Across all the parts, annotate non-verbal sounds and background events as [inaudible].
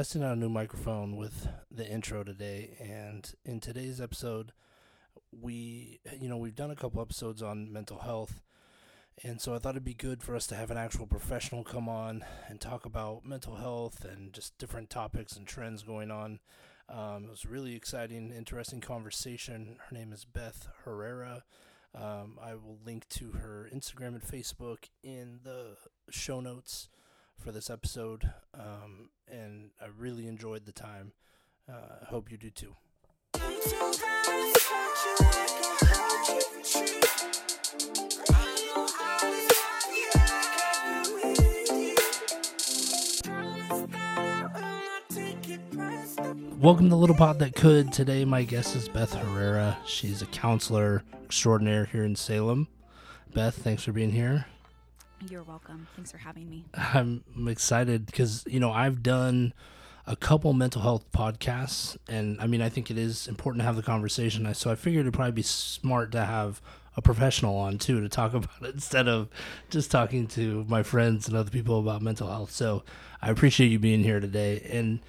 testing out a new microphone with the intro today, and in today's episode, we you know we've done a couple episodes on mental health, and so I thought it'd be good for us to have an actual professional come on and talk about mental health and just different topics and trends going on. Um, it was really exciting, interesting conversation. Her name is Beth Herrera. Um, I will link to her Instagram and Facebook in the show notes for this episode. Um, and I really enjoyed the time. Uh, hope you do too. Welcome to Little Pot That Could. Today, my guest is Beth Herrera. She's a counselor extraordinaire here in Salem. Beth, thanks for being here. You're welcome. Thanks for having me. I'm excited because, you know, I've done a couple mental health podcasts, and I mean, I think it is important to have the conversation. So I figured it'd probably be smart to have a professional on too to talk [laughs] about it instead of just talking to my friends and other people about mental health. So I appreciate you being here today. And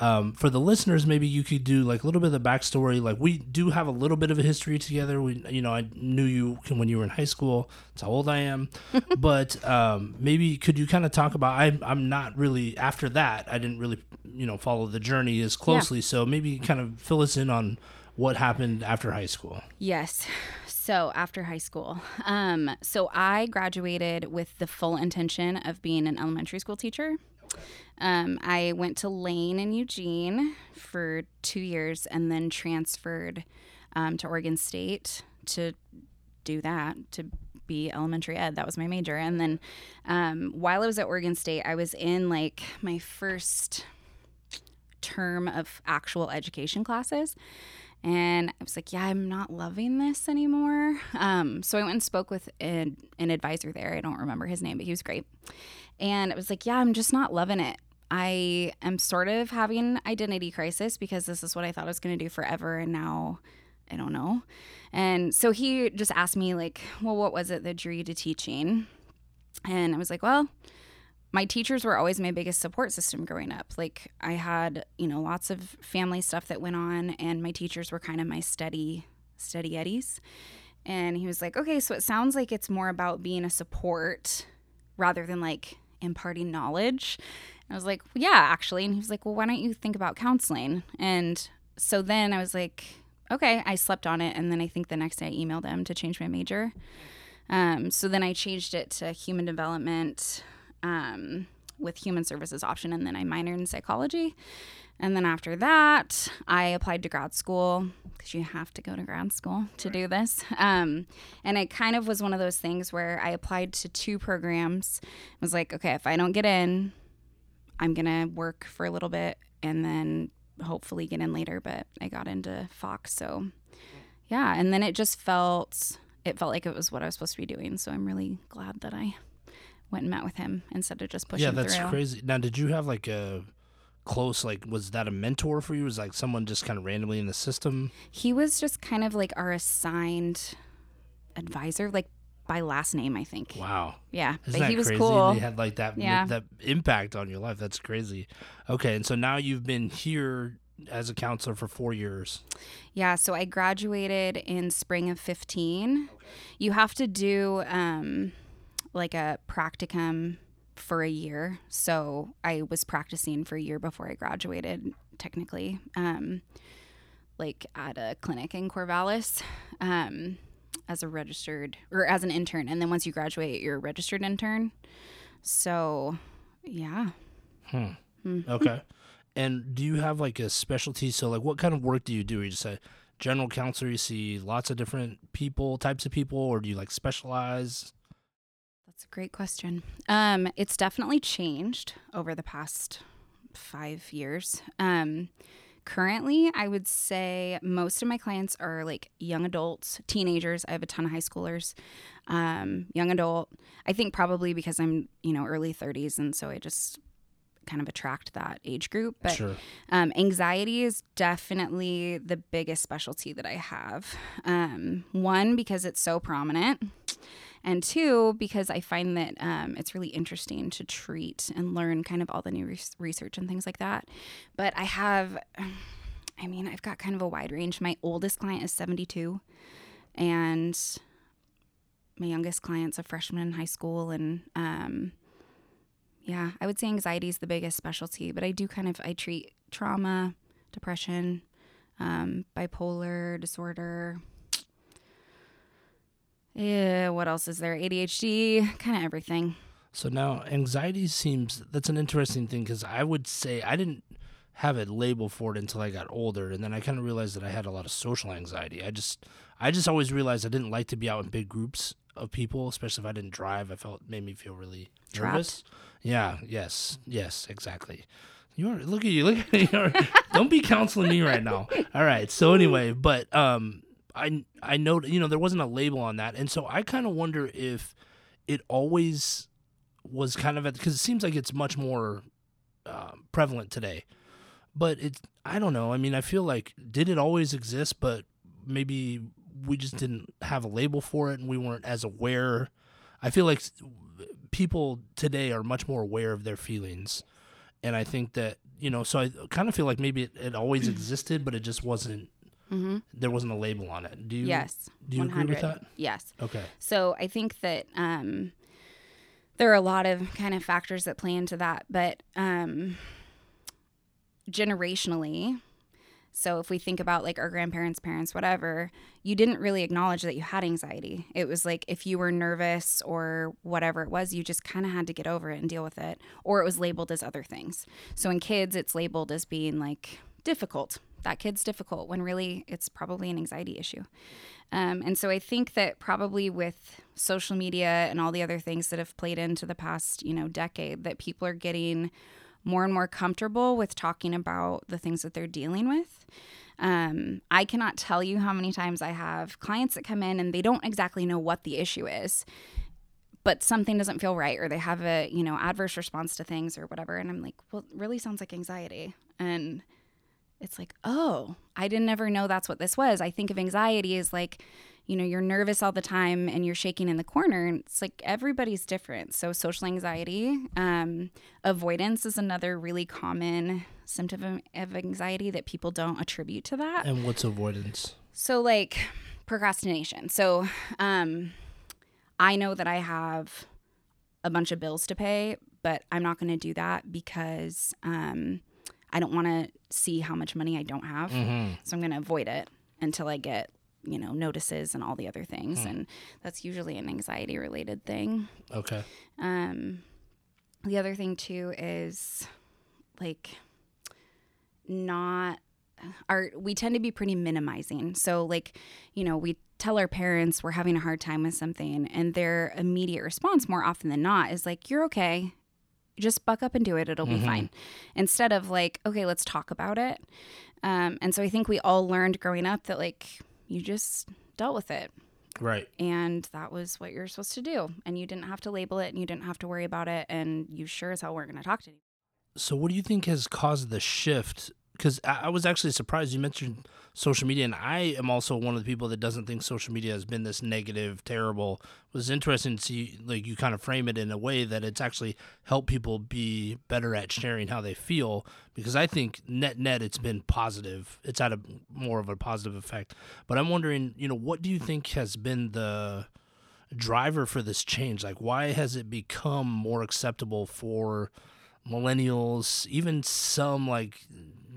um, for the listeners, maybe you could do like a little bit of the backstory. Like we do have a little bit of a history together. We, you know, I knew you when you were in high school. That's how old I am. [laughs] but um, maybe could you kind of talk about? I, I'm not really after that. I didn't really, you know, follow the journey as closely. Yeah. So maybe kind of fill us in on what happened after high school. Yes. So after high school, um, so I graduated with the full intention of being an elementary school teacher. Um, I went to Lane in Eugene for two years and then transferred um, to Oregon State to do that, to be elementary ed. That was my major. And then um, while I was at Oregon State, I was in like my first term of actual education classes. And I was like, yeah, I'm not loving this anymore. Um, so I went and spoke with an, an advisor there. I don't remember his name, but he was great. And it was like, yeah, I'm just not loving it. I am sort of having identity crisis because this is what I thought I was going to do forever and now I don't know. And so he just asked me like, "Well, what was it that drew you to teaching?" And I was like, "Well, my teachers were always my biggest support system growing up. Like I had, you know, lots of family stuff that went on and my teachers were kind of my steady steady eddies." And he was like, "Okay, so it sounds like it's more about being a support rather than like imparting knowledge." I was like, well, yeah, actually. And he was like, well, why don't you think about counseling? And so then I was like, okay, I slept on it. And then I think the next day I emailed him to change my major. Um, so then I changed it to human development um, with human services option. And then I minored in psychology. And then after that, I applied to grad school because you have to go to grad school to do this. Um, and it kind of was one of those things where I applied to two programs. I was like, okay, if I don't get in, I'm gonna work for a little bit and then hopefully get in later. But I got into Fox, so yeah. And then it just felt it felt like it was what I was supposed to be doing. So I'm really glad that I went and met with him instead of just pushing. Yeah, that's through. crazy. Now, did you have like a close like was that a mentor for you? Was like someone just kind of randomly in the system? He was just kind of like our assigned advisor. Like by last name, I think. Wow. Yeah, Isn't but he was crazy? cool. He had like that yeah. that impact on your life. That's crazy. Okay, and so now you've been here as a counselor for four years. Yeah, so I graduated in spring of fifteen. Okay. You have to do um, like a practicum for a year. So I was practicing for a year before I graduated, technically, um, like at a clinic in Corvallis. Um, as a registered or as an intern and then once you graduate you're a registered intern so yeah hmm. hmm. okay and do you have like a specialty so like what kind of work do you do you just say general counselor you see lots of different people types of people or do you like specialize that's a great question um it's definitely changed over the past five years um currently, I would say most of my clients are like young adults, teenagers. I have a ton of high schoolers, um, young adult. I think probably because I'm, you know, early 30s. And so I just kind of attract that age group. But sure. um, anxiety is definitely the biggest specialty that I have. Um, one, because it's so prominent. And two because I find that um, it's really interesting to treat and learn kind of all the new res- research and things like that. But I have, [sighs] I mean, I've got kind of a wide range. My oldest client is 72, and my youngest client's a freshman in high school, and um, yeah, I would say anxiety is the biggest specialty. But I do kind of I treat trauma, depression, um, bipolar disorder. Yeah, what else is there? ADHD, kind of everything. So now anxiety seems that's an interesting thing because I would say I didn't have a label for it until I got older, and then I kind of realized that I had a lot of social anxiety. I just I just always realized I didn't like to be out in big groups of people, especially if I didn't drive. I felt made me feel really Trapped. nervous. Yeah. Yes. Yes. Exactly. You're look at you. Look at [laughs] you. Don't be counseling me right now. All right. So anyway, but um, I I know you know there wasn't a label on that, and so I kind of wonder if it always was kind of because it seems like it's much more uh, prevalent today. But it's I don't know. I mean, I feel like did it always exist, but maybe we just didn't have a label for it, and we weren't as aware. I feel like people today are much more aware of their feelings, and I think that you know. So I kind of feel like maybe it, it always existed, but it just wasn't. Mm-hmm. There wasn't a label on it. Do you? Yes. Do you agree with that? Yes. Okay. So I think that um, there are a lot of kind of factors that play into that, but um, generationally, so if we think about like our grandparents, parents, whatever, you didn't really acknowledge that you had anxiety. It was like if you were nervous or whatever it was, you just kind of had to get over it and deal with it, or it was labeled as other things. So in kids, it's labeled as being like difficult. That kid's difficult when really it's probably an anxiety issue. Um, and so I think that probably with social media and all the other things that have played into the past, you know, decade, that people are getting more and more comfortable with talking about the things that they're dealing with. Um, I cannot tell you how many times I have clients that come in and they don't exactly know what the issue is, but something doesn't feel right or they have a, you know, adverse response to things or whatever. And I'm like, well, it really sounds like anxiety. And it's like, oh, I didn't ever know that's what this was. I think of anxiety as like, you know, you're nervous all the time and you're shaking in the corner. And it's like everybody's different. So, social anxiety, um, avoidance is another really common symptom of- anxiety that people don't attribute to that. And what's avoidance? So like procrastination. So um I know that I have a bunch of bills to pay, but I'm not going to do that because um I don't want to see how much money I don't have. Mm-hmm. So I'm going to avoid it until I get, you know, notices and all the other things and that's usually an anxiety related thing. Okay. Um, the other thing too is like not our we tend to be pretty minimizing. So like, you know, we tell our parents we're having a hard time with something and their immediate response more often than not is like, "You're okay. Just buck up and do it. It'll be fine." Instead of like, "Okay, let's talk about it." Um, and so I think we all learned growing up that like you just dealt with it Right. and that was what you're supposed to do and you didn't have to label it and you didn't have to worry about it and you sure as hell weren't going to talk to anyone So, what do you think has caused the shift? Because I, was actually surprised you mentioned social media, and I am also one of the people that doesn't think social media has been this negative, terrible. It was interesting to see like you kind of frame it in a way that it's actually helped people be better at sharing how they feel. Because I think net net it's been positive. It's had a more of a positive effect. But I'm wondering, you know, what do you think has been the driver for this change? Like, why has it become more acceptable for millennials, even some like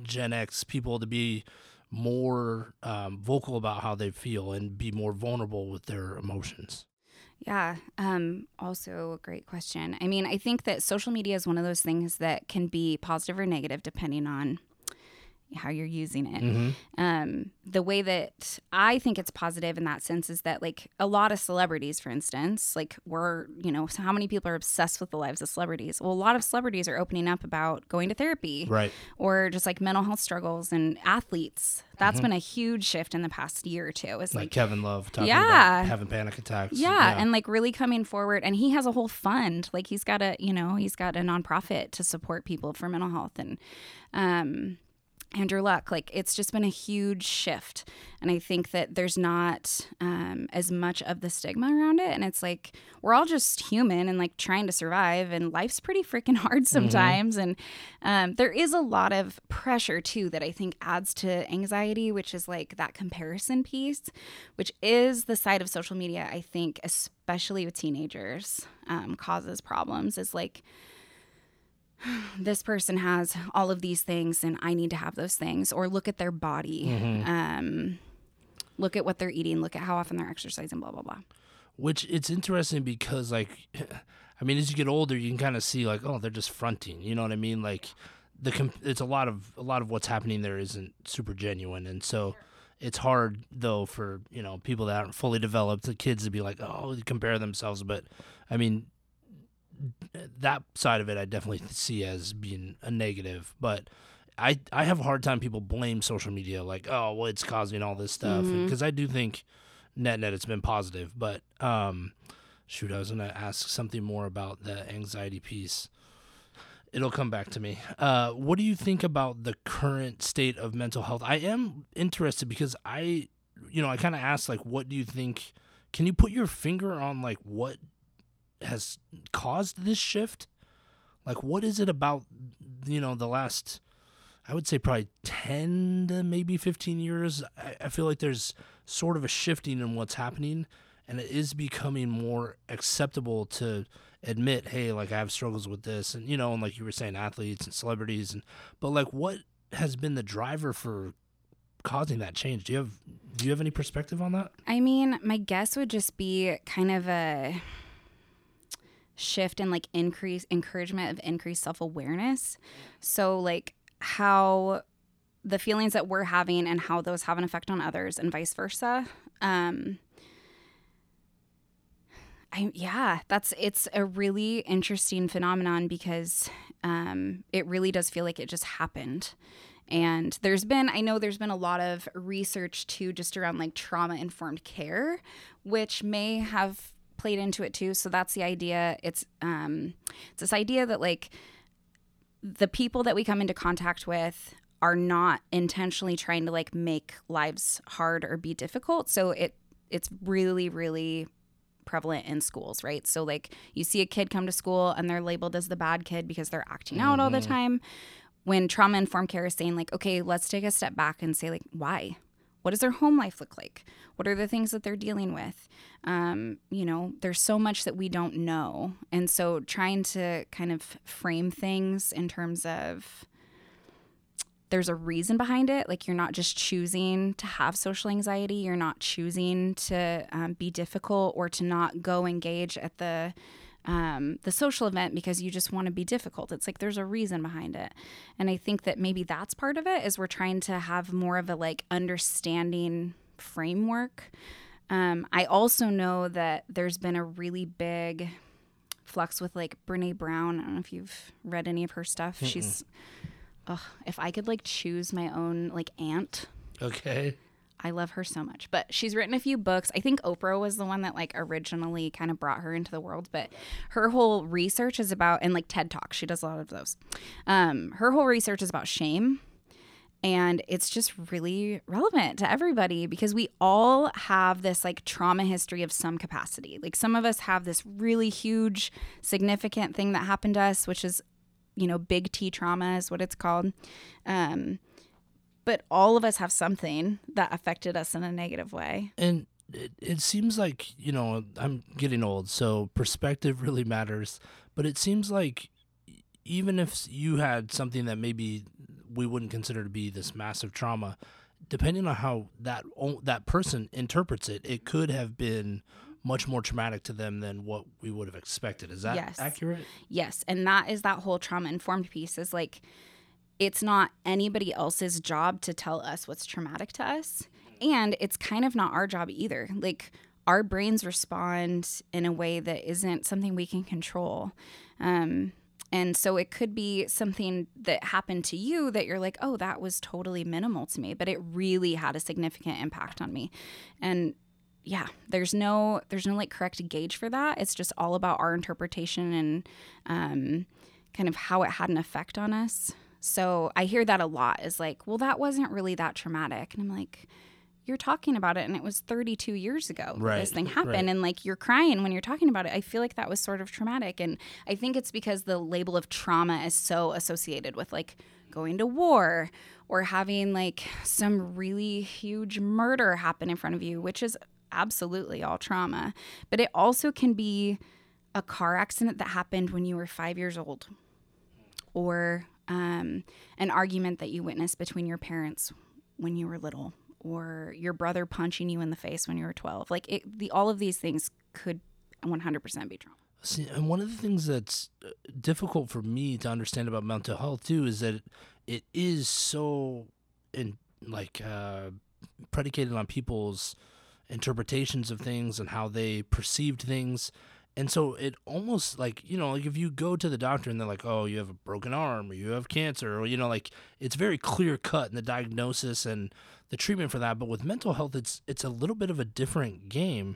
Gen X people to be more um, vocal about how they feel and be more vulnerable with their emotions? yeah um also a great question i mean i think that social media is one of those things that can be positive or negative depending on how you're using it Mm-hmm. um, the way that I think it's positive in that sense is that like a lot of celebrities, for instance, like we're you know so how many people are obsessed with the lives of celebrities? Well, a lot of celebrities are opening up about going to therapy Right. or just like mental health struggles and athletes. That's been a huge shift in the past year or two. It's Like, like Kevin Love talking Yeah. about having panic attacks. yeah, and like really coming forward and he has a whole fund. Like he's got a, you know, he's got a nonprofit to support people for mental health and um Andrew Luck, like it's just been a huge shift. And I think that there's not um, as much of the stigma around it. And it's like we're all just human and like trying to survive, and life's pretty freaking [laughs] hard mm-hmm. sometimes. Mm-hmm. And um, there is a lot of pressure too that I think adds to anxiety, which is like that comparison piece, which is the side of social media, I think, especially with teenagers, um, causes problems. Is like, this person has all of these things and I need to have those things, or look at their body, mm-hmm. um, look at what they're eating, look at how often they're exercising, blah, blah, blah. Which it's interesting because, like, [laughs] I mean, as you get older, you can kind of see, like, oh, they're just fronting. You know what I mean? Like, the comp- it's a lot of a lot of what's happening there isn't super genuine, and so it's hard though for you know people that aren't fully developed, the kids to be like, oh, compare themselves. But I mean, that side of it I definitely see as being a negative, but I I have a hard time people blame social media like oh well it's causing all this stuff because mm-hmm. I do think net net it's been positive, but um shoot I was gonna ask something more about the anxiety piece. It'll come back to me. Uh, what do you think about the current state of mental health? I am interested because I, you know, I kind of asked like, what do you think? Can you put your finger on like what has caused this shift? Like, what is it about, you know, the last, I would say probably 10 to maybe 15 years? I, I feel like there's sort of a shifting in what's happening, and it is becoming more acceptable to admit, hey, like I have struggles with this, and, you know, and like you were saying, athletes and celebrities, and, but like, what has been the driver for causing that change? Do you have, do you have any perspective on that? I mean, my guess would just be kind of a, shift and like increase encouragement of increased self-awareness so like how the feelings that we're having and how those have an effect on others and vice versa um I, yeah, that's it's a really interesting phenomenon because um, it really does feel like it just happened. And there's been, I know there's been a lot of research too, just around like trauma informed care, which may have played into it too. So that's the idea. It's um, it's this idea that like the people that we come into contact with are not intentionally trying to like make lives hard or be difficult. So it it's really really prevalent in schools, right? So like you see a kid come to school and they're labeled as the bad kid because they're acting out mm-hmm. all the mm-hmm. time. When trauma informed care is saying like, okay, let's take a step back and say like, why? What does their home life look like? What are the things that they're dealing with? Um, you know, there's so much that we don't know. And so trying to kind of frame things in terms of there's a reason behind it. Like you're not just choosing to have social anxiety, you're not choosing to um, be difficult or to not go engage at the um, the social event because you just want to be difficult. It's like there's a reason behind it. And I think that maybe that's part of it is we're trying to have more of a like understanding framework. Um, I also know that there's been a really big flux with like Brene Brown. I don't know if you've read any of her stuff. Mm-mm. She's, ugh, if I could like choose my own like aunt. Okay. I love her so much. But she's written a few books. I think Oprah was the one that like originally kind of brought her into the world. But her whole research is about and like TED Talks. She does a lot of those. Um, her whole research is about shame. And it's just really relevant to everybody because we all have this like trauma history of some capacity. Like some of us have this really huge, significant thing that happened to us, which is, you know, big T trauma is what it's called. Um, but all of us have something that affected us in a negative way. And it, it seems like, you know, I'm getting old, so perspective [laughs] really matters. But it seems like even if you had something that maybe we wouldn't consider to be this massive trauma, depending on how that that person interprets it, it could have been much more traumatic to them than what we would have expected. Is that yes. accurate? Yes, and that is that whole trauma informed piece is like it's not anybody else's job to tell us what's traumatic to us. And it's kind of not our job either. Like, our brains respond in a way that isn't something we can control. Um, and so it could be something that happened to you that you're like, oh, that was totally minimal to me, but it really had a significant impact on me. And yeah, there's no there's no like correct gauge for that. It's just all about our interpretation and um, kind of how it had an effect on us. So I hear that a lot is like, well, that wasn't really that traumatic. And I'm like, you're talking about it and it was 32 years ago that Right, this thing happened right. and like you're crying when you're talking about it i feel like that was sort of traumatic and i think it's because the label of trauma is so associated with like going to war or having like some really huge murder happen in front of you which is absolutely all trauma but it also can be a car accident that happened when you were five years old or um, an argument that you witnessed between your parents when you were little or your brother punching you in the face when you were 12 like it, the all of these things could 100% be trauma See, and one of the things that's uh, difficult for me to understand about mental health too is that it is so in like uh, predicated on people's interpretations of things and how they perceived things. And so it almost like, you know, like if you go to the doctor and they're like, oh, you have a broken arm or you have cancer, or, you know, like it's very clear cut in the diagnosis and the treatment for that. But with mental health, it's, it's a little bit of a different game.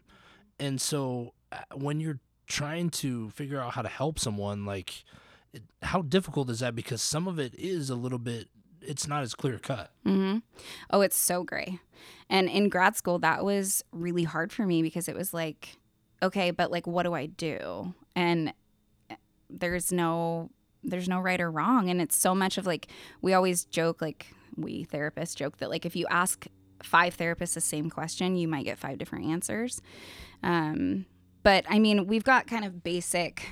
And so uh, when you're trying to figure out how to help someone, like, it, how difficult is that? Because some of it is a little bit, it's not as clear cut. Mm-hmm. Oh, it's so gray. And in grad school, that was really hard for me because it was like, okay, but like, what do I do? And eh, there's no, there's no right or wrong. And it's so much of like, we always joke, like, we therapists joke that like, if you ask five therapists the same question, you might get five different answers. Um, but I mean, we've got kind of basic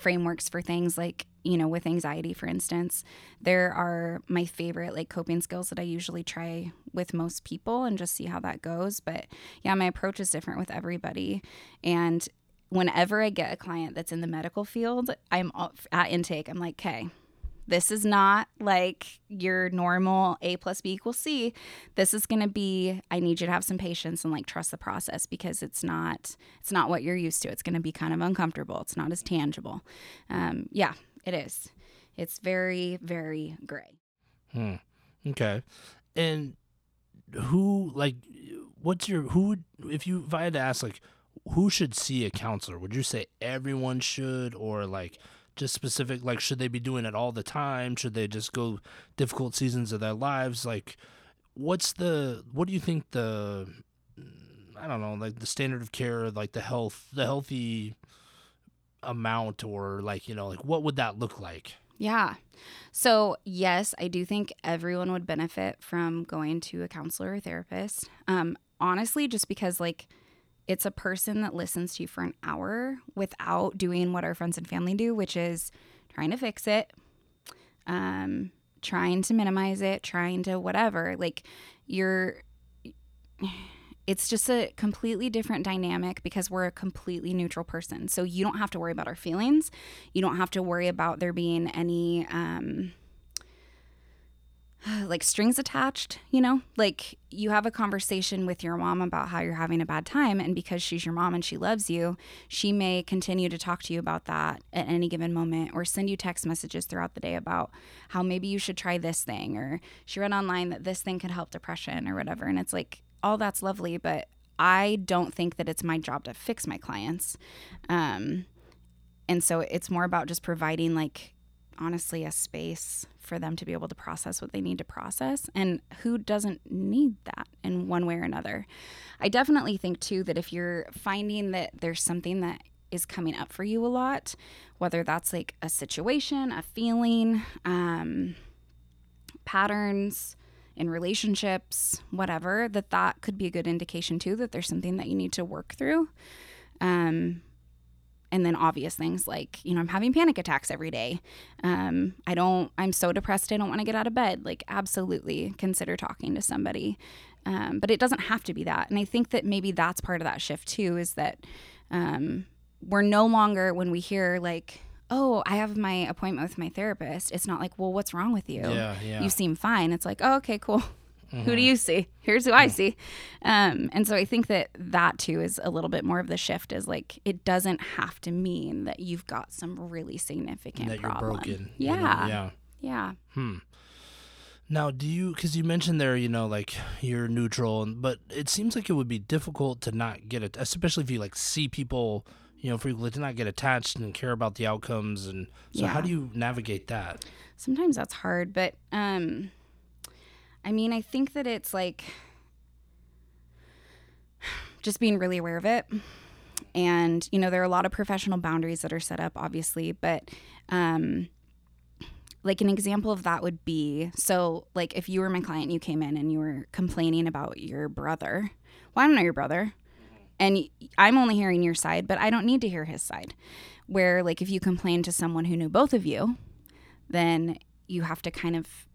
frameworks for things like you know with anxiety for instance there are my favorite like coping skills that i usually try with most people and just see how that goes. But yeah my approach is different with everybody. And whenever i get a client that's in the medical field i'm at intake i'm like okay this is not like your normal a plus b equals c this is going to be i need you to have some patience and like trust the process because it's not it's not what you're used to it's going to be kind of uncomfortable it's not as tangible um, yeah it is it's very very gray Hmm. Okay. And who like what's your who would if you if I had to ask like who should see a counselor? Would you say everyone should or like just specific like should they be doing it all the time? Should they just go difficult seasons of their lives? Like what's the what do you think the I don't know, like the standard of care, like the health the healthy amount or like, you know, like what would that look like? Yeah. So, yes, I do think everyone would benefit from going to a counselor or therapist. Um, honestly, just because, like, it's a person that listens to you for an hour without doing what our friends and family do, which is trying to fix it, um, trying to minimize it, trying to whatever. Like, you're. It's just a completely different dynamic because we're a completely neutral person. So you don't have to worry about our feelings. You don't have to worry about there being any um, [sighs] like strings attached, you know? Like you have a conversation with your mom about how you're having a bad time and because she's your mom and she loves you, she may continue to talk to you about that at any given moment or send you text messages throughout the day about how maybe you should try this thing or she read online that this thing could help depression or whatever and it's like all that's lovely, but I don't think that it's my job to fix my clients. Um and so it's more about just providing like honestly a space for them to be able to process what they need to process and who doesn't need that in one way or another? I definitely think too that if you're finding that there's something that is coming up for you a lot whether that's like a situation a feeling um, patterns in relationships whatever that that could be a good indication too that there's something that you need to work through. Um, and then obvious things like you know i'm having panic attacks every day. Um, i don't i'm so depressed i don't want to get out of bed. Like absolutely consider talking to somebody. Um, but it doesn't have to be that. And i think that maybe that's part of that shift too is that um, we're no longer when we hear like oh i have my appointment with my therapist it's not like well what's wrong with you? Yeah, yeah. you seem fine. It's like oh okay cool who do you see here's who i see um, and so i think that that too is a little bit more of the shift is like it doesn't have to mean that you've got some really significant that you're problem broken. you know? yeah Yeah. yeah Hmm. Now, do you? Because you mentioned there, you know, like you're neutral, and but it seems like it would be difficult to not get it, especially if you like see people, you know, frequently to not get attached and care about the outcomes. And so, how do you navigate that? sometimes that's hard but um i mean i think that it's like just being really aware of it. And you know there are a lot of professional boundaries that are set up obviously but um like an example of that would be so like if you were my client you came in and you were complaining about your brother well i don't know your brother and I'm only hearing your side but i don't need to hear his side. Where like if you complain to someone who knew both of you then you have to kind of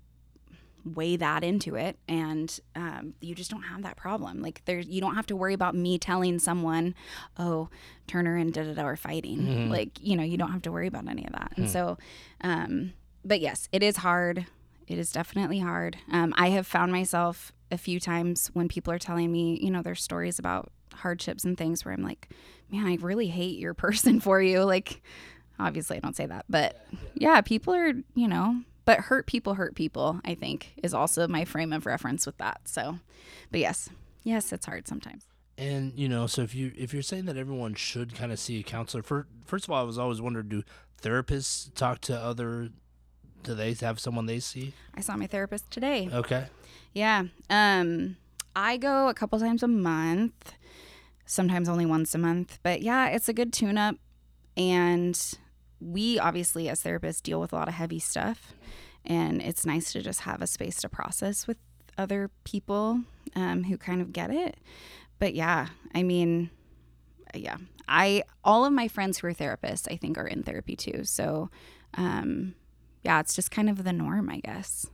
weigh that into it and um, you just don't have that problem. Like there's you don't have to worry about me telling someone oh turner and da da da are fighting. Like you know you don't have to worry about any of that. And so um, but yes it is hard. It is definitely hard. Um, i have found myself a few times when people are telling me you know their stories about hardships and things where i'm like man i really hate your [laughs] person for you. Like obviously i don't say that but yeah people are you know but hurt people hurt people i think is also my frame of reference with that so but yes yes it's hard sometimes And you know, so if you if you're saying that everyone should kind of see a counselor, for, first of all, I was always wondering, do therapists talk to other? Do they have someone they see? i saw my therapist today Okay. yeah um i go a couple times a month sometimes only once a month but yeah it's a good tune up and we obviously as therapists deal with a lot of heavy stuff and it's nice to just have a space to process with other people um, who kind of get it. But yeah i mean yeah i all of my friends who are therapists i think are in therapy too. So um, yeah it's just kind of the norm i guess.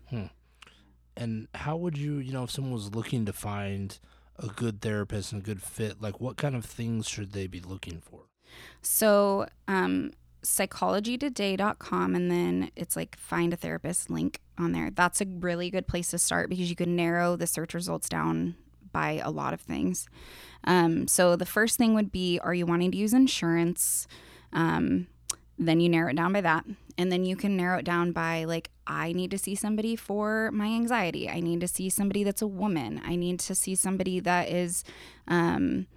And how would you, you know, if someone was looking to find a good therapist and a good fit, like what kind of things should they be looking for? So, um, psychologytoday.com, and then it's like find a therapist link on there. That's a really good place to start because you can narrow the search results down by a lot of things. Um, so, the first thing would be Are you wanting to use insurance? Um, then you narrow it down by that. And then you can narrow it down by, like, I need to see somebody for my anxiety. I need to see somebody that's a woman. I need to see somebody that is, um,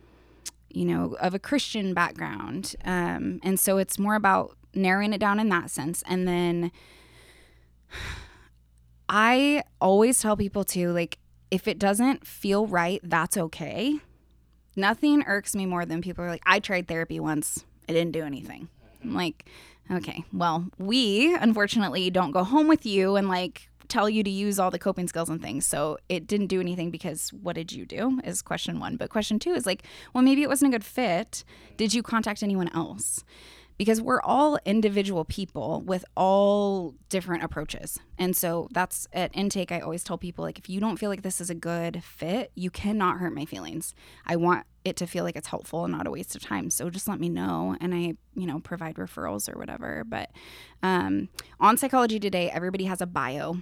you know, of a Christian background. Um, and so it's more about narrowing it down in that sense. And then [sighs] I always tell people too, like, if it doesn't feel right, that's okay. Nothing irks me more than people are like, I tried therapy once, it didn't do anything. I'm like, okay, well, we unfortunately don't go home with you and like tell you to use all the coping skills and things. So it didn't do anything because what did you do? Is question one. But question two is like, well, maybe it wasn't a good fit. Did you contact anyone else? Because we're all individual people with all different approaches. And so that's at intake. I always tell people, like, if you don't feel like this is a good fit, you cannot hurt my feelings. I want it to feel like it's helpful and not a waste of time. So just let me know and I, you know, provide referrals or whatever. But um, on Psychology Today, everybody has a bio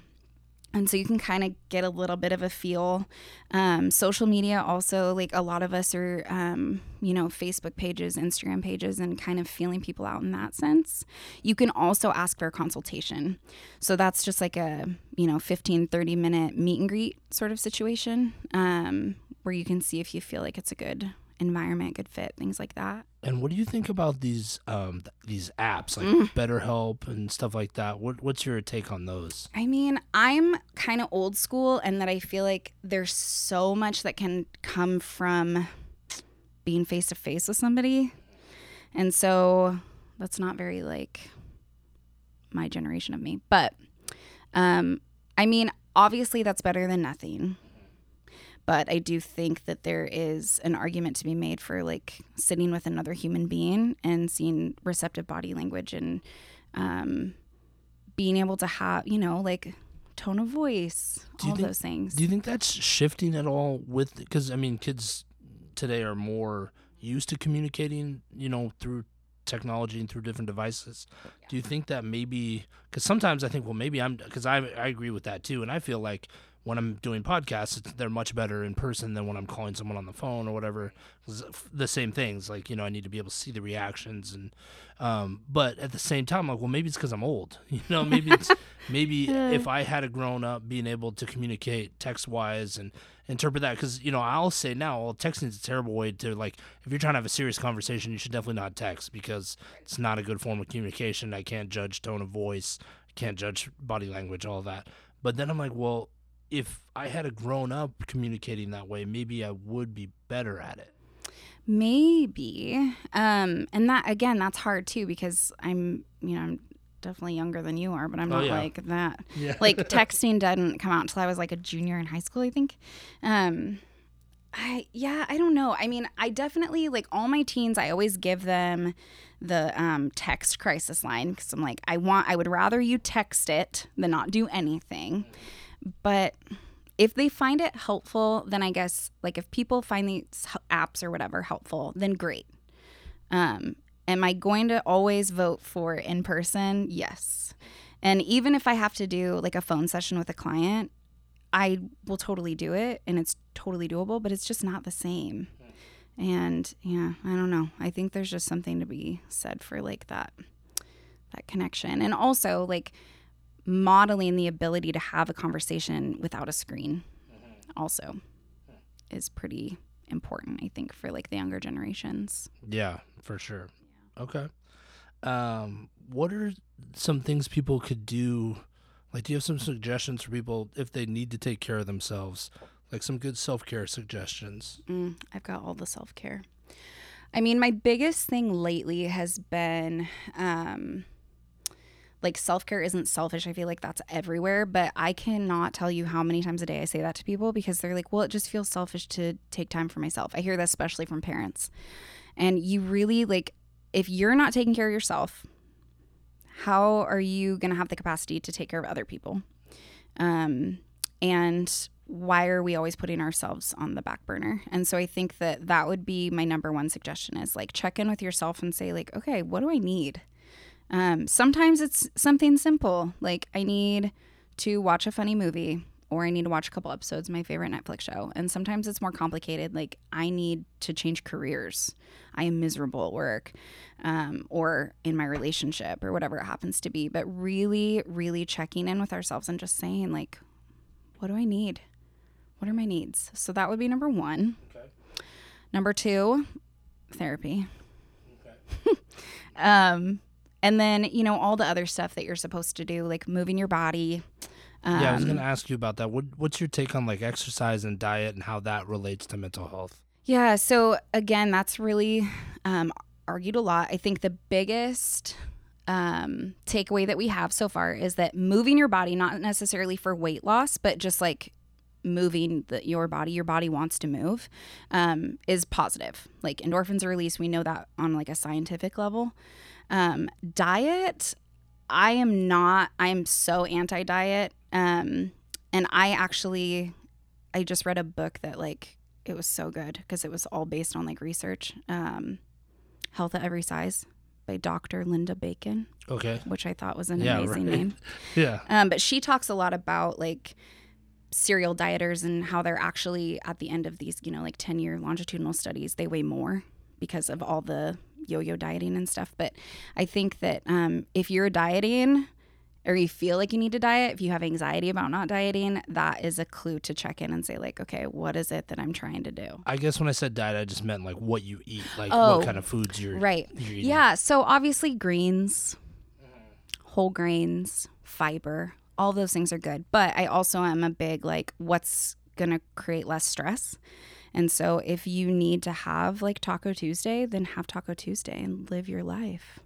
and so you can kind of get a little bit of a feel. Um, social media also like a lot of us are um, you know facebook pages instagram pages and kind of feeling people out in that sense. You can also ask for a consultation. So that's just like a you know 15 30 minute meet and greet sort of situation um, where you can see if you feel like it's a good environment good fit things like that And what do you think about these um th- these apps like Mm. BetterHelp and stuff like that? What what's your take on those? I mean, I'm kind of old school and that I feel like there's so much that can come from being face to face with somebody. And so that's not very like my generation of me. But um I mean, obviously that's better than nothing. But I do think that there is an argument to be made for like sitting with another human being and seeing receptive body language and um being able to have, you know, like tone of voice, Do all think- those things. Do you think that's shifting at all with because I mean kids today are more used to communicating, you know, through technology and through different devices. Do you think that maybe because sometimes I think well maybe I'm because I I agree with that too, and I feel like when I'm doing podcasts, it's, they're much better in person than when I'm calling someone on the phone or whatever. The same things, like you know, I need to be able to see the reactions, and um, but at the same time, like, well, maybe it's because I'm old. [laughs] You know, maybe it's [laughs] maybe if I had a grown up being able to communicate text wise and interpret that, because you know, I'll say now, well, texting is a terrible way to like if you're trying to have a serious conversation, you should definitely not text because it's not a good form of communication. I can't judge tone of voice, I can't judge body language, all that. But then I'm like, well, if I had a grown up communicating that way, maybe I would be better at it. Maybe. Um, and that again, that's hard too because I'm, you know, I'm definitely younger than you are, but I'm Oh, not yeah. like that. Yeah. Like [laughs] texting didn't come out until I was like a junior in high school, I think. Um, I yeah, I don't know. I mean, I definitely like all my teens. I always give them the um, text crisis line because I'm like, I want, I would rather you text it than not do anything. But if they find it helpful, then I guess like if people find these apps or whatever helpful, then great. Um, am I going to always vote for in person? Yes. And even if I have to do like a phone session with a client, I will totally do it and it's totally doable, but it's just not the same. And yeah, I don't know. I think there's just something to be said for like that that connection. And also like modeling the ability to have a conversation without a screen also is pretty important, I think, for like the younger generations. Yeah, for sure. Okay. Um, what are some things people could do? Like, do you have some suggestions for people if they need to take care of themselves? Like some good self care suggestions. Mm, I've got all the self care. I mean, my biggest thing lately has been um, like self care isn't selfish. I feel like that's everywhere, but I cannot tell you how many times a day I say that to people because they're like, well, it just feels selfish to take time for myself. I hear that especially from parents. And you really like, if you're not taking care of yourself, how are you going to have the capacity to take care of other people? Um, and why are we always putting ourselves on the back burner? And so I think that that would be my number one suggestion is like check in with yourself and say like, okay, what do I need? Um, sometimes it's something simple like I need to watch a funny movie or I need to watch a couple episodes of my favorite Netflix show. And sometimes it's more complicated like I need to change careers. I am miserable at work um, or in my relationship or whatever it happens to be. But really, really checking in with ourselves and just saying like, what do I need? What are my needs? So that would be number one. Okay. Number two, therapy. Okay. [laughs] um, and then, you know, all the other stuff that you're supposed to do, like moving your body. Um, yeah, I was gonna ask you about that. What What's your take on like exercise and diet and how that relates to mental health? Yeah. So again, that's really um, argued a lot. I think the biggest um, takeaway that we have so far is that moving your body, not necessarily for weight loss, but just like moving the, your body, your body wants to move, um, is positive. Like endorphins are released. We know that on like a scientific level. Um, diet, I am not. I am so anti-diet. Um, and I actually, I just read a book that like it was so good because it was all based on like research. Um, Health at Every Size by Dr. Linda Bacon, Okay. which I thought was an Yeah, amazing right. name. [laughs] Yeah. Um, but she talks a lot about like serial dieters and how they're actually at the end of these, you know, like 10 year longitudinal studies, they weigh more because of all the yo yo dieting and stuff. But I think that um, if you're dieting, or you feel like you need to diet, if you have anxiety about not dieting, that is a clue to check in and say, like, okay, what is it that I'm trying to do? I guess when I said diet, I just meant like what you eat, like Oh, what kind of foods you're Right. You're. Yeah. So obviously, greens, whole grains, fiber, all those things are good. But I also am a big like, what's going to create less stress? And so if you need to have like Taco Tuesday, then have Taco Tuesday and live your life.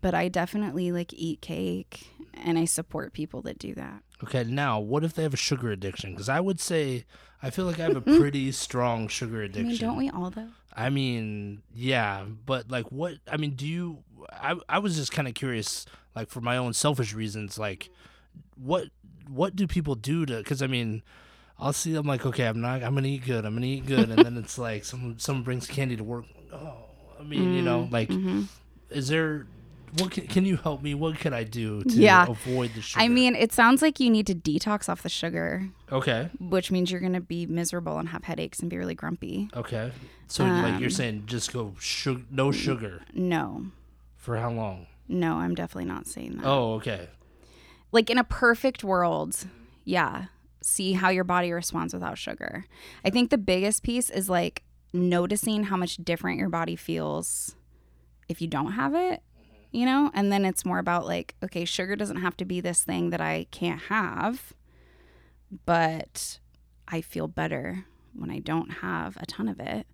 But I definitely like eat cake and I support people that do that. Okay, now what if they have a sugar addiction? Because I would say I feel like I have a [laughs] pretty strong sugar I addiction. mean, don't we all though? I mean, yeah, but like, what? I mean, do you? I I was just kind of curious, like for my own selfish reasons, like what what do people do to? Because I mean, I'll see. I'm like, okay, I'm not. I'm gonna eat good. I'm gonna eat good, and then it's like someone someone brings candy to work. Oh, I mean, you know, like, Mm-hmm. is there? what can, can you help me? What can I do to Yeah. avoid the sugar? I mean, it sounds like you need to detox off the sugar, okay, which means you're to be miserable and have headaches and be really grumpy. okay. So like Um, you're saying, just go sugar, no sugar No, for how long? no, I'm definitely not saying that. Oh, okay. Like in a perfect world, yeah, see how your body responds without sugar. I think the biggest piece is like noticing how much different your body feels if you don't have it, you know? And then it's more about like, okay, sugar doesn't have to be this thing that I can't have, but I feel better when I don't have a ton of it.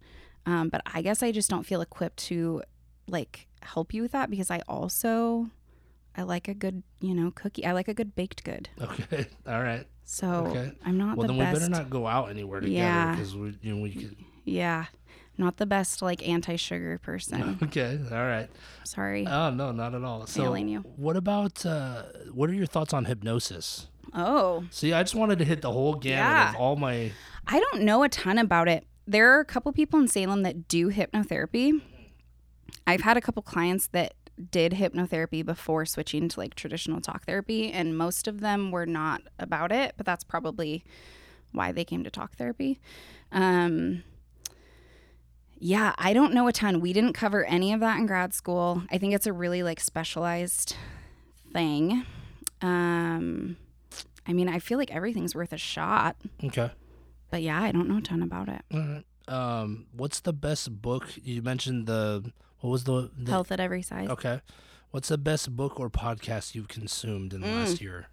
Um, but I guess I just don't feel equipped to like help you with that because I also I like a good, you know, cookie. I like a good baked good. [laughs] Okay. All right. So Okay. I'm not Well, the then we better not go out anywhere together Yeah. because we, you know, we could. Yeah, not the best like anti-sugar person. [laughs] Okay. All right. Sorry. Oh no, not at all. So, Failing you. what about uh, what are your thoughts on hypnosis? oh, See, I just wanted to hit the whole gamut Yeah. of all my. I don't know a ton about it. There are a couple people in Salem that do hypnotherapy. I've had a couple clients that did hypnotherapy before switching to like traditional talk therapy, and most of them were not about it, but that's probably why they came to talk therapy. Um, yeah, I don't know a ton. We didn't cover any of that in grad school. I think it's a really like specialized thing. Um, I mean, I feel like everything's worth a shot. Okay. But yeah, I don't know a ton about it. All right. Um, what's the best book? You mentioned the what was the, the Health at every size. Okay. What's the best book or podcast you've consumed in the Mm. last year?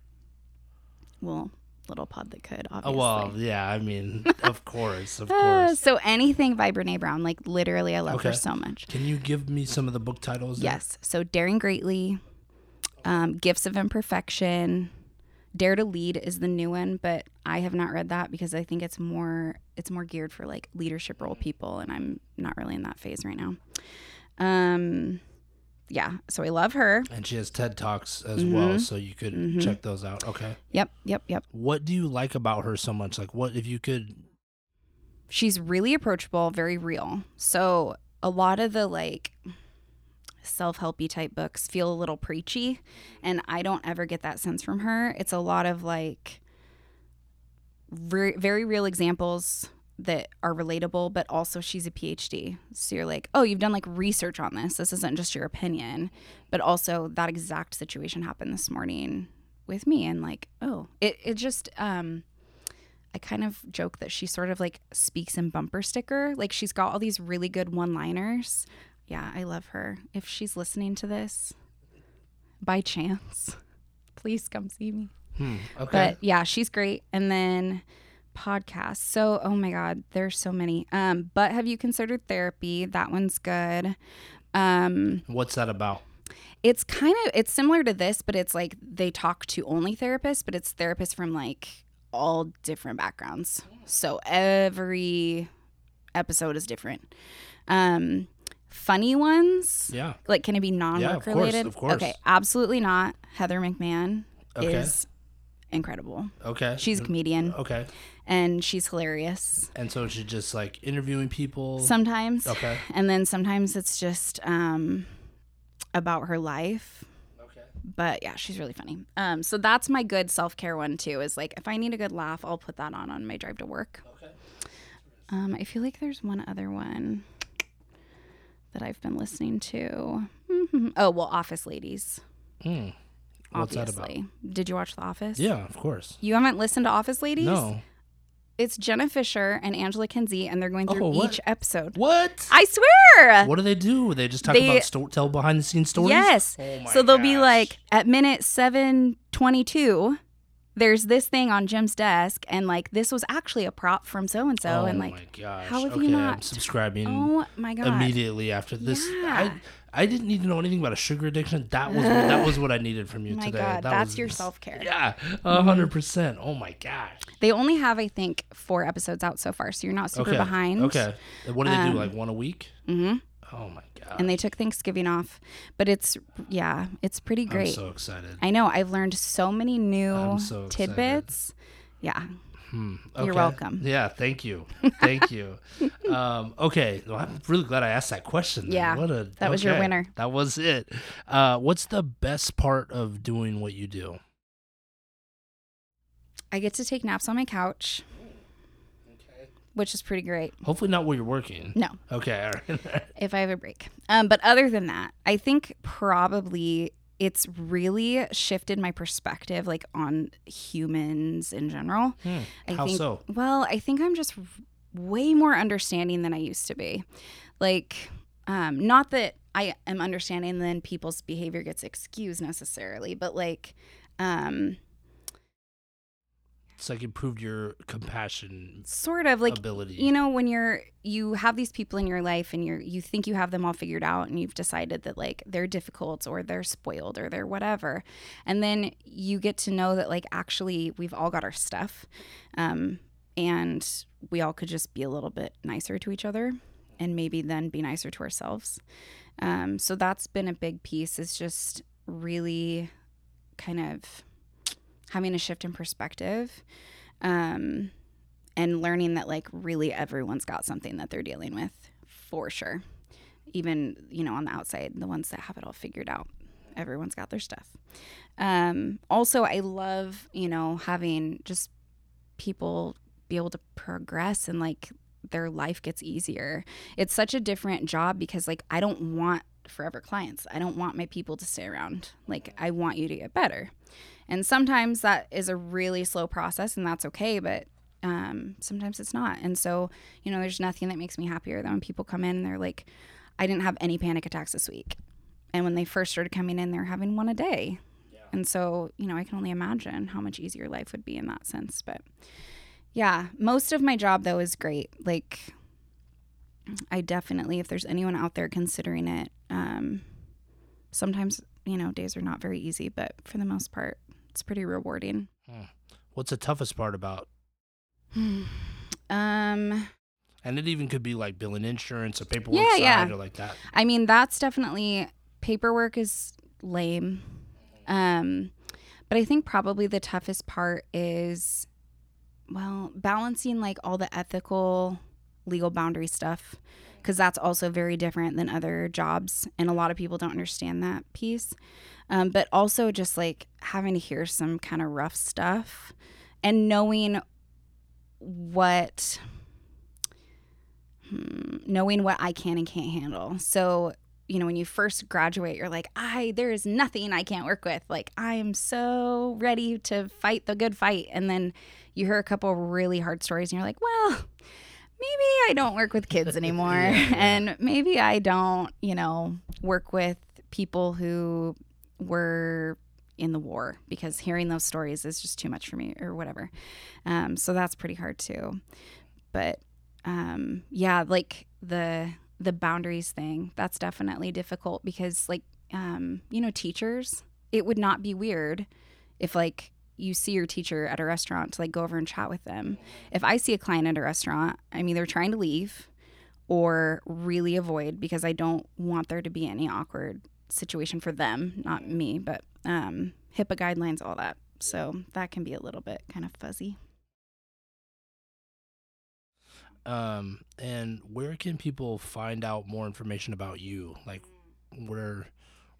Well, little pod that could, Oh well, yeah. I mean, [laughs] of course, of Uh, course. so anything by Brene Brown, like literally, I love her Okay. so much. Can you give me some of the book titles? Yes. So Daring Greatly, um, Gifts of Imperfection, Dare to Lead is the new one, but I have not read that because I think it's more it's more geared for like leadership role people, and I'm not really in that phase right now. Um, yeah. So I love her. And she has TED Talks as Mm-hmm. well, so you could check those out. Okay. Yep. Yep. Yep. What do you like about her so much? Like, what if you could? she's really approachable, very real. So a lot of the like self-helpy type books feel a little preachy and I don't ever get that sense from her. It's a lot of like very real examples that are relatable, but also she's a PhD. So you're like, oh, you've done like research on this. This isn't just your opinion, but also that exact situation happened this morning with me. And like, oh, it, it just, um, I kind of joke that she sort of like speaks in bumper sticker. Like she's got all these really good one liners. Yeah, I love her. If she's listening to this by chance, [laughs] please come see me. Hmm. Okay. But yeah, she's great. And then podcasts. So, oh my God, there's so many. Um, but have you considered therapy? That one's good. Um, What's that about? it's kind of it's similar to this, but it's like they talk to only therapists, but it's therapists from like all different backgrounds. So every episode is different. Um, funny ones, Yeah. like can it be non-work course, related? of course. Okay, absolutely not. Heather McMahan Okay. is incredible. Okay. She's a comedian Okay. And she's hilarious And so she's just like interviewing people. sometimes. Okay. And then sometimes it's just um, about her life. Okay. But yeah, she's really funny. Um, so that's my good self care one too. Is like if I need a good laugh, I'll put that on on my drive to work. Okay. Um, I feel like there's one other one that I've been listening to. [laughs] Oh well, Office Ladies. Hmm. What's that about? did you watch The Office? Yeah, of course. You haven't listened to Office Ladies? No. It's Jenna Fischer and Angela Kinsey, and they're going through Oh, each episode. What? I swear. What do they do? They just talk They- about sto- tell behind the scenes stories. Yes. Oh my so they'll be like at minute 722 there's this thing on Jim's desk and like this was actually a prop from so and so oh and my like gosh. how have okay, you I'm not- subscribing oh my god. immediately after this. Yeah. I I didn't need to know anything about a sugar addiction. That was that was what I needed from you Oh [laughs] my today. god, That that's was- your self-care. Yeah, a hundred percent. Oh my gosh. They only have I think 4 episodes out so far, so you're not super okay. behind. Okay. What do they Um, do? Like one a week? Mhm. Oh my god. And they took Thanksgiving off, but it's yeah, it's pretty great. I'm so excited. I know I've learned so many new so tidbits. Yeah. Hmm. You're welcome. Yeah, thank you, thank you. [laughs] Um, okay, well, I'm really glad I asked that question. then. Yeah, what a that was your winner. That was it. Uh, what's the best part of doing what you do? I get to take naps on my couch, which is pretty great. Hopefully, not while you're working. No, Okay, all right. [laughs] if I have a break. Um, but other than that, I think probably it's really shifted my perspective, like on humans in general. Hmm, I How think, so? Well, I think I'm just way more understanding than I used to be. Like, um, not that I am understanding then people's behavior gets excused necessarily, but like, um, It's like improved your compassion sort of like ability. you know when you're you have these people in your life and you're you think you have them all figured out and you've decided that like they're difficult or they're spoiled or they're whatever and then you get to know that like actually we've all got our stuff um and we all could just be a little bit nicer to each other and maybe then be nicer to ourselves um so that's been a big piece is just really kind of having a shift in perspective um and learning that like really everyone's got something that they're dealing with for sure. Even you know on the outside the ones that have it all figured out everyone's got their stuff. Um also i love you know having just people be able to progress and like their life gets easier. It's such a different job because like i don't want forever clients. I don't want my people to stay around. Like i want you to get better and sometimes that is a really slow process and that's okay but um, sometimes it's not. And so, you know, there's nothing that makes me happier than when people come in and they're like, I didn't have any panic attacks this week. And when they first started coming in, they're having one a day. And so, you know, I can only imagine how much easier life would be in that sense. But yeah, most of my job though is great. Like, I definitely, if there's anyone out there considering it, um, sometimes, you know, days are not very easy, but for the most part, it's pretty rewarding. What's the toughest part about? [sighs] Um, And it even could be like billing insurance or paperwork Yeah, side yeah. or like that. I mean, that's definitely paperwork is lame. Um, but I think probably the toughest part is, well, balancing like all the ethical, legal boundary stuff, because that's also very different than other jobs. And a lot of people don't understand that piece. Um, but also just like having to hear some kind of rough stuff and knowing what hmm, knowing what I can and can't handle. So, you know, when you first graduate, you're like, I there is nothing I can't work with. Like I am so ready to fight the good fight. And then you hear a couple really hard stories and you're like, well, maybe I don't work with kids [laughs] anymore. Yeah, yeah. And maybe I don't, you know, work with people who were in the war because hearing those stories is just too much for me or whatever. Um, so that's pretty hard too. But um, yeah, like the the boundaries thing, that's definitely difficult because like um, you know, teachers, it would not be weird if like you see your teacher at a restaurant to like go over and chat with them. If I see a client at a restaurant, I'm either trying to leave or really avoid because I don't want there to be any awkward situation for them, not me, but um, HIPAA guidelines, all that. So that can be a little bit kind of fuzzy. Um, and where can people find out more information about you? Like, where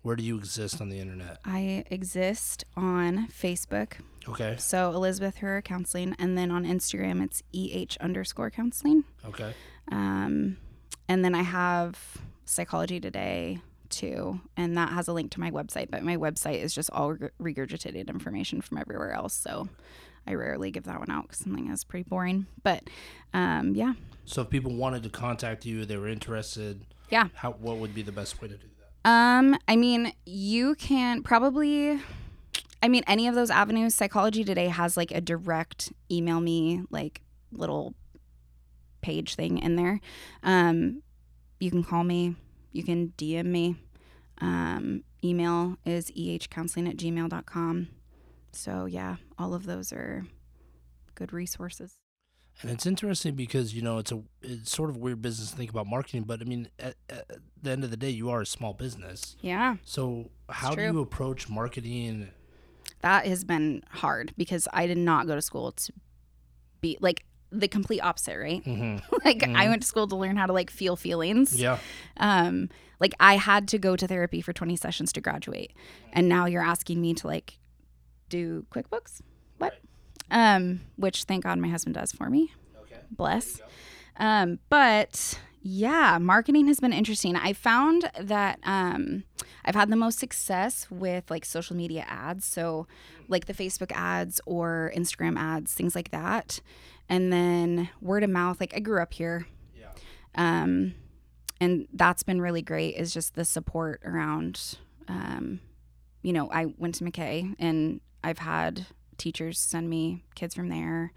where do you exist on the internet? I exist on Facebook, Okay, so Elizabeth Herrera Counseling, and then on Instagram it's eh underscore counseling. okay, Um, and then I have Psychology Today too, and that has a link to my website. But my website is just all regurgitated information from everywhere else, so I rarely give that one out because something that's pretty boring. But um, yeah, So if people wanted to contact you, they were interested. Yeah. How what would be the best way to do that? Um, I mean, you can probably I mean, any of those avenues, Psychology Today has like a direct email me like little page thing in there. Um, you can call me, you can DM me. Um, email is ehcounseling at gmail.com. So yeah, all of those are good resources. And it's interesting because you know it's a it's sort of a weird business to think about marketing, but I mean at, at the end of the day, you are a small business. Yeah. So how do you approach marketing? that has been hard because I did not go to school to be like the complete opposite, right? hmm [laughs] like I went to school to learn how to like feel feelings. Yeah. Um, like I had to go to therapy for 20 sessions to graduate. And now you're asking me to like do QuickBooks? What? Um, which thank God my husband does for me. Okay. Bless. Um, but yeah, marketing has been interesting. I found that um, I've had the most success with like social media ads. So, like the Facebook ads or Instagram ads, things like that. And then word of mouth. Like, I grew up here. Yeah. Um, and that's been really great, is just the support around. Um, you know, I went to McKay and I've had teachers send me kids from there.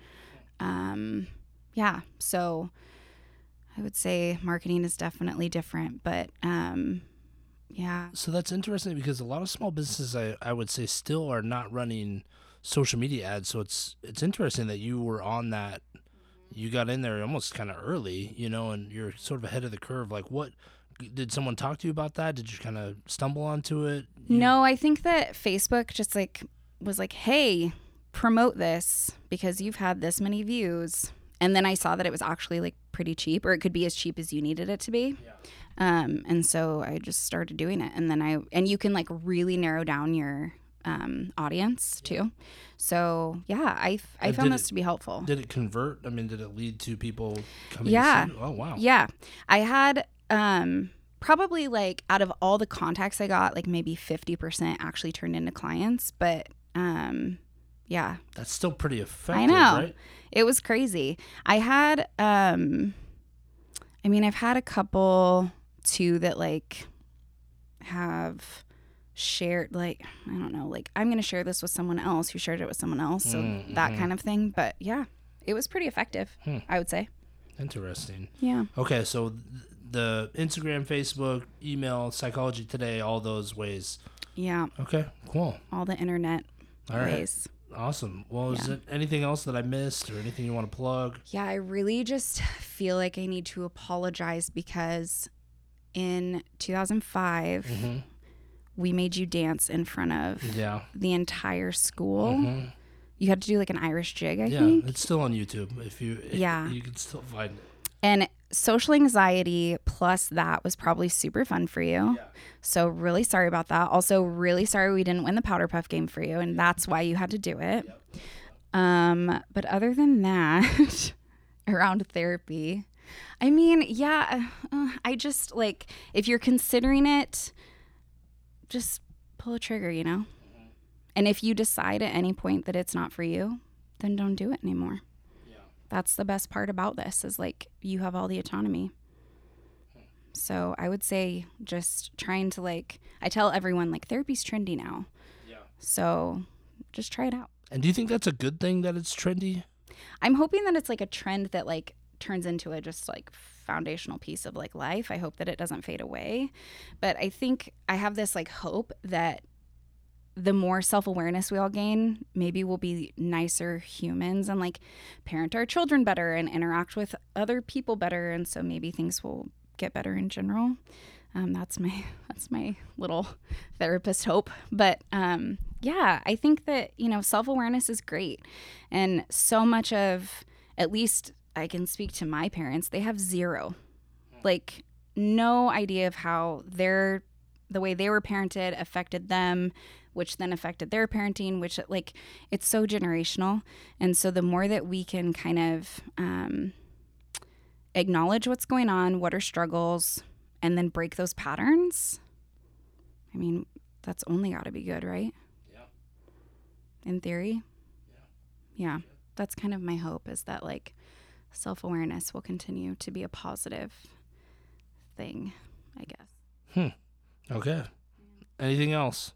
Um, yeah. So, I would say marketing is definitely different, but um, yeah, So that's interesting because a lot of small businesses, I, I would say, still are not running social media ads. So it's it's interesting that you were on that. You got in there almost kind of early, you know, and you're sort of ahead of the curve. Like, what did someone talk to you about that? Did you kind of stumble onto it? You- no, I think that Facebook just like was like, hey, promote this because you've had this many views. And then I saw that it was actually like pretty cheap, or it could be as cheap as you needed it to be. Um, and so I just started doing it. And then I, and you can like really narrow down your um, audience too. So yeah, I, I And found this it- to be helpful. Did it convert? I mean, did it lead to people coming? Yeah. Oh wow. Yeah. I had um probably like out of all the contacts I got, like maybe 50% actually turned into clients, but um yeah, That's still pretty effective, I know. right? it was crazy. I had um I mean, I've had a couple too that like have shared like I don't know, like I'm going to share this with someone else who shared it with someone else, so Mm, that kind of thing, but yeah, it was pretty effective, Hmm. I would say. Interesting. Yeah. Okay, so the Instagram, Facebook, email, Psychology Today, all those ways. Yeah, Okay, cool. all the internet All right, ways. Awesome. Well, is it anything else that I missed or anything you want to plug? Yeah, I really just feel like I need to apologize because in 2005, Mhm. we made you dance in front of Yeah. the entire school. Mhm. You had to do like an Irish jig, I Yeah, think. it's still on YouTube. If you, Yeah. you can still find it. And social anxiety plus that was probably super fun for you. Yeah. So, really sorry about that. Also, really sorry we didn't win the powder puff game for you, and that's why you had to do it. Um, but other than that, [laughs] around therapy, I mean, yeah, uh, I just like if you're considering it, just pull a trigger, you know? And if you decide at any point that it's not for you, then don't do it anymore. That's the best part about this is like you have all the autonomy. So I would say just trying to like I tell everyone like therapy's trendy now. Yeah. So just try it out. And do you think that's a good thing that it's trendy? I'm hoping that it's like a trend that like turns into a just like foundational piece of like life. I hope that it doesn't fade away. But I think I have this like hope that the more self-awareness we all gain, maybe we'll be nicer humans and like parent our children better and interact with other people better and so maybe things will get better in general. Um, that's my [laughs] that's my little therapist hope. But um, yeah, I think that you know self awareness is great, and so much of at least I can speak to my parents. They have zero, like no idea of how their the way they were parented affected them which then affected their parenting which like it's so generational and so the more that we can kind of um, acknowledge what's going on what are struggles and then break those patterns i mean that's only got to be good right Yeah. in theory yeah that's kind of my hope is that like self-awareness will continue to be a positive thing i guess Hmm. Okay. Anything else?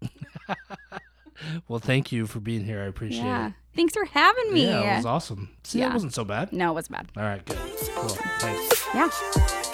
[laughs] well, thank you for being here. I appreciate yeah it. thanks for having me Yeah, it was awesome. See, Yeah. that wasn't so bad. no it was bad All right, good. Cool. Thanks. yeah